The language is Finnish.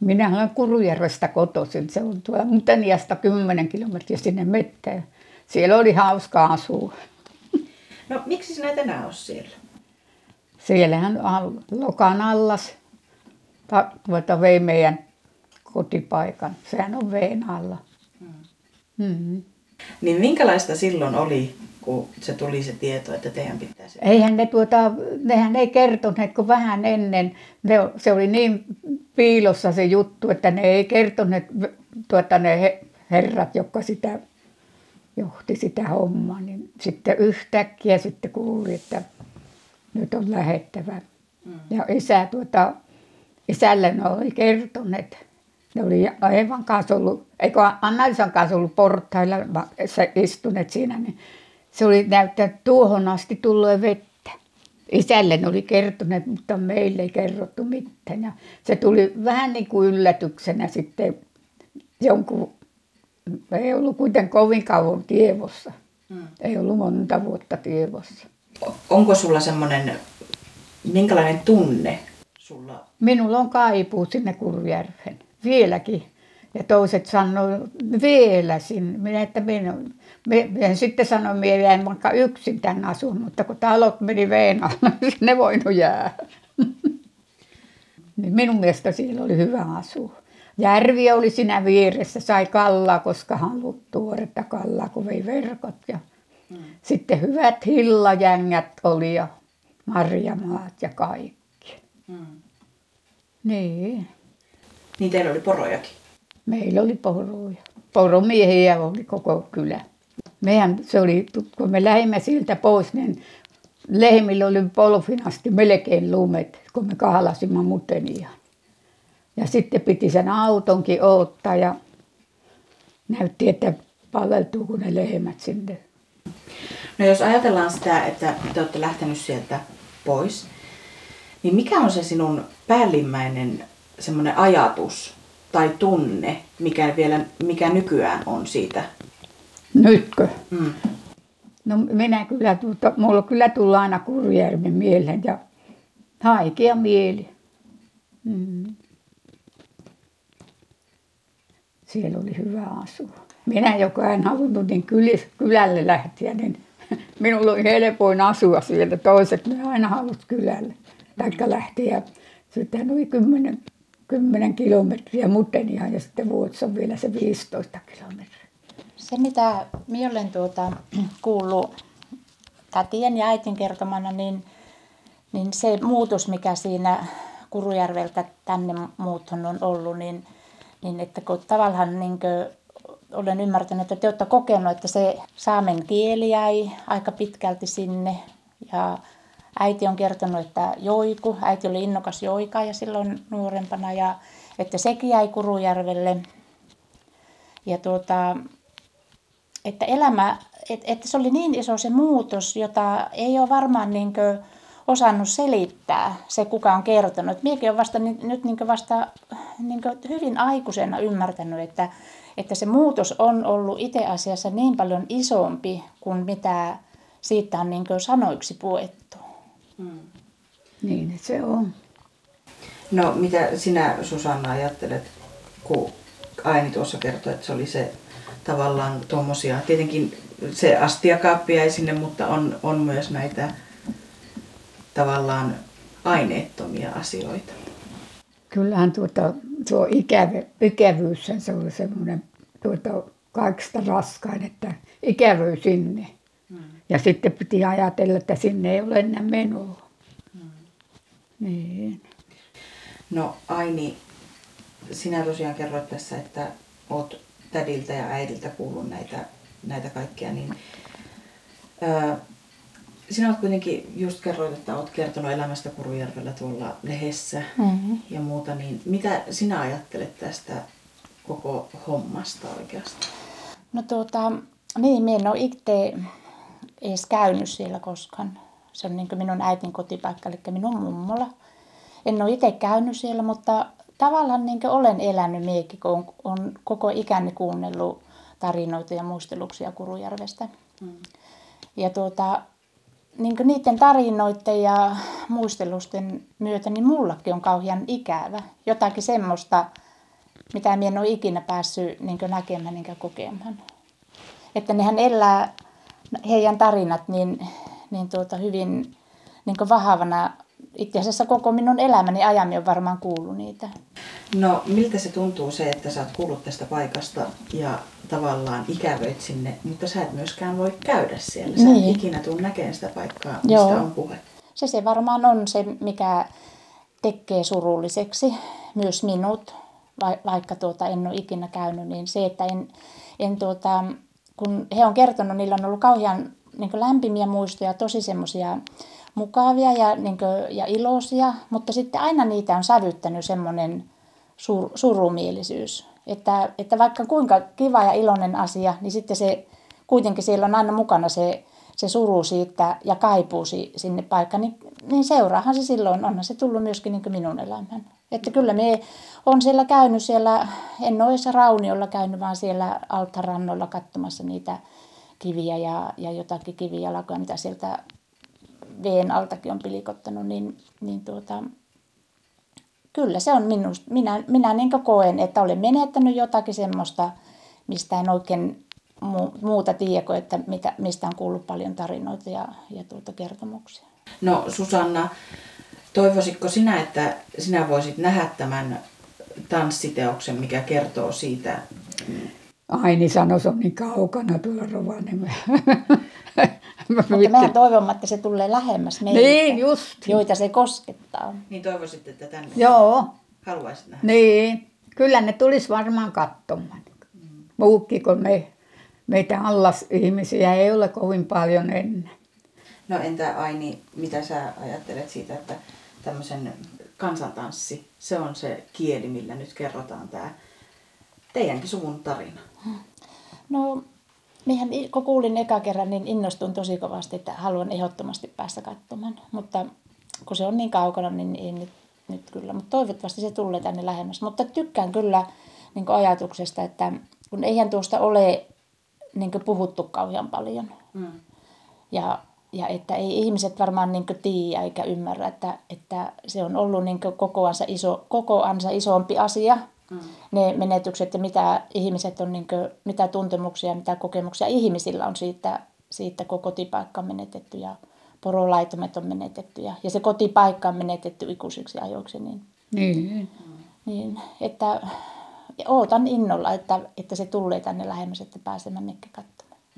Minä olen Kurujärvestä kotoisin. Se on tuolla Muteniasta 10 kilometriä sinne mettään. Siellä oli hauska asua. No miksi sinä et enää ole siellä? Siellähän Lokan allas tuota vei meidän kotipaikan. Sehän on veen alla. Mm. Niin minkälaista silloin oli, kun se tuli se tieto, että teidän pitäisi... Eihän ne tuota, nehän ei kertoneet, kun vähän ennen, ne, se oli niin piilossa se juttu, että ne ei kertoneet tuota, ne herrat, jotka sitä johti sitä hommaa, niin sitten yhtäkkiä sitten kuuli, että nyt on lähettävä. Mm. Ja isä tuota, isälle ne oli kertoneet, ne oli Eevan kanssa ollut, eikö Anna-Liisan kanssa ollut portailla istuneet siinä, niin se oli näyttänyt tuohon asti tullut vettä. Isälle ne oli kertoneet, mutta meille ei kerrottu mitään. Ja se tuli vähän niin kuin yllätyksenä sitten jonkun, ei ollut kuitenkaan kovin kauan tievossa. Hmm. Ei ollut monta vuotta tievossa. Onko sulla semmoinen, minkälainen tunne sulla? Minulla on kaipuu sinne Kurjärven vieläkin. Ja toiset sanoo vielä sinne. Minä, että minä, minä sitten sanoin, minä jäin vaikka yksin tänne asuun, mutta kun talot meni veen alla, niin ne voinut jäädä. Niin minun mielestä siellä oli hyvä asua. Järvi oli siinä vieressä, sai kallaa, koska halusi tuoretta kallaa, kun vei verkot. Ja mm. Sitten hyvät hillajängät oli ja marjamaat ja kaikki. Mm. Niin. Niin teillä oli porojakin? Meillä oli poroja. Poromiehiä oli koko kylä. Meidän, se oli, kun me lähdimme siltä pois, niin lehmillä oli polfinasti melkein lumet, kun me kahlasimme mutenia. Ja sitten piti sen autonkin ottaa ja näytti, että paleltuuko ne lehmät sinne. No jos ajatellaan sitä, että te olette lähtenyt sieltä pois, niin mikä on se sinun päällimmäinen semmoinen ajatus tai tunne, mikä, vielä, mikä nykyään on siitä? Nytkö? Mm. No minä kyllä, tuota, mulla kyllä tulla aina Kurjärven mieleen ja haikea mieli. Mm. Siellä oli hyvä asua. Minä, joka en halunnut niin kylälle lähteä, niin minulla oli helpoin asua siellä. Toiset ne aina halusivat kylälle, taikka lähteä. Sitten oli kymmenen 10 kilometriä Mutenia ja sitten Vuotsa on vielä se 15 kilometriä. Se mitä minä olen tuota, kuullut tätien ja äitin kertomana, niin, niin se muutos, mikä siinä Kurujärveltä tänne muutton on ollut, niin, niin että kun tavallaan niin kuin olen ymmärtänyt, että te olette kokenut, että se saamen kieli jäi aika pitkälti sinne ja äiti on kertonut, että joiku, äiti oli innokas joikaaja silloin nuorempana ja että sekin jäi Kurujärvelle. Ja tuota, että elämä, että, että se oli niin iso se muutos, jota ei ole varmaan niin osannut selittää se, kuka on kertonut. Miekin on vasta, nyt niin vasta niin hyvin aikuisena ymmärtänyt, että, että se muutos on ollut itse asiassa niin paljon isompi kuin mitä siitä on niin sanoiksi puettu. Mm. Niin se on. No mitä sinä Susanna ajattelet, kun Aini tuossa kertoi, että se oli se tavallaan tuommoisia, tietenkin se astiakaappi jäi sinne, mutta on, on myös näitä tavallaan aineettomia asioita. Kyllähän tuota, tuo ikävä, ikävyys, se oli semmoinen tuota, kaikista raskain, että ikävy sinne. Ja sitten piti ajatella, että sinne ei ole enää menoa. Hmm. Niin. No Aini, sinä tosiaan kerroit tässä, että olet tädiltä ja äidiltä kuullut näitä, näitä kaikkia, niin ää, sinä olet kuitenkin just kerroit, että olet kertonut elämästä Kurujärvellä tuolla lehdessä mm-hmm. ja muuta, niin mitä sinä ajattelet tästä koko hommasta oikeastaan? No tuota, niin, minä en ole itse edes käynyt siellä koskaan. Se on niin minun äitin kotipaikka, eli minun mummola. En ole itse käynyt siellä, mutta tavallaan niin olen elänyt miekin, kun on, on koko ikäni kuunnellut tarinoita ja muisteluksia Kurujärvestä. Mm. Ja tuota, niin niiden tarinoiden ja muistelusten myötä, niin mullakin on kauhean ikävä. Jotakin semmoista, mitä minä en ole ikinä päässyt niin näkemään enkä kokemaan. Että nehän elää, heidän tarinat, niin, niin tuota, hyvin niin vahvana itse asiassa koko minun elämäni ajan on varmaan kuullut niitä. No miltä se tuntuu se, että sä oot kuullut tästä paikasta ja tavallaan ikävöit sinne, mutta sä et myöskään voi käydä siellä. Sä niin. et ikinä tuu näkemään sitä paikkaa, mistä Joo. on puhe. Se se varmaan on se, mikä tekee surulliseksi myös minut, vaikka tuota en ole ikinä käynyt, niin se, että en, en tuota, kun he on kertonut, niillä on ollut kauhean niin lämpimiä muistoja, tosi semmoisia mukavia ja, niin kuin, ja iloisia, mutta sitten aina niitä on sävyttänyt semmoinen sur, surumielisyys. Että, että vaikka kuinka kiva ja iloinen asia, niin sitten se kuitenkin siellä on aina mukana se, se suru siitä ja kaipuu sinne paikkaan, niin, niin seuraahan se silloin, onhan se tullut myöskin niin minun elämään. Että kyllä me on siellä käynyt siellä, en ole edes rauniolla käynyt, vaan siellä alttarannoilla katsomassa niitä kiviä ja, ja jotakin kivijalkoja, mitä sieltä veen altakin on pilikottanut, niin, niin tuota, kyllä se on minusta, minä, minä niin koen, että olen menettänyt jotakin semmoista, mistä en oikein muuta tiedä kuin, että mitä, mistä on kuullut paljon tarinoita ja, ja tuota kertomuksia. No Susanna, toivoisitko sinä, että sinä voisit nähdä tämän tanssiteoksen, mikä kertoo siitä? Aini sanoi, se on niin kaukana tuolla Rovaniemellä. Mutta mehän toivomme, että se tulee lähemmäs meitä, niin, just. joita se koskettaa. Niin toivoisit, että tänne Joo. haluaisit nähdä. Niin, kyllä ne tulisi varmaan katsomaan. Mm. Muukki, kun me, meitä allas ihmisiä ei ole kovin paljon ennen. No entä Aini, mitä sä ajattelet siitä, että tämmöisen kansantanssi, se on se kieli, millä nyt kerrotaan tämä teidänkin suvun tarina? No Mehän, kun kuulin eka kerran, niin innostuin tosi kovasti, että haluan ehdottomasti päästä katsomaan. Mutta kun se on niin kaukana, niin ei nyt, nyt kyllä. Mutta toivottavasti se tulee tänne lähemmäs. Mutta tykkään kyllä niin ajatuksesta, että kun eihän tuosta ole niin puhuttu kauhean paljon. Mm. Ja, ja että ei ihmiset varmaan niin tiedä eikä ymmärrä, että, että se on ollut niin kokoansa, iso, kokoansa isompi asia mm. ne menetykset ja mitä ihmiset on, niin kuin, mitä tuntemuksia, mitä kokemuksia ihmisillä on siitä, siitä kun kotipaikka on menetetty ja porolaitumet on menetetty ja, ja se kotipaikka on menetetty ikuisiksi ajoiksi. Niin, niin. niin että ootan innolla, että, että se tulee tänne lähemmäs, että pääsemme mekin katsomaan.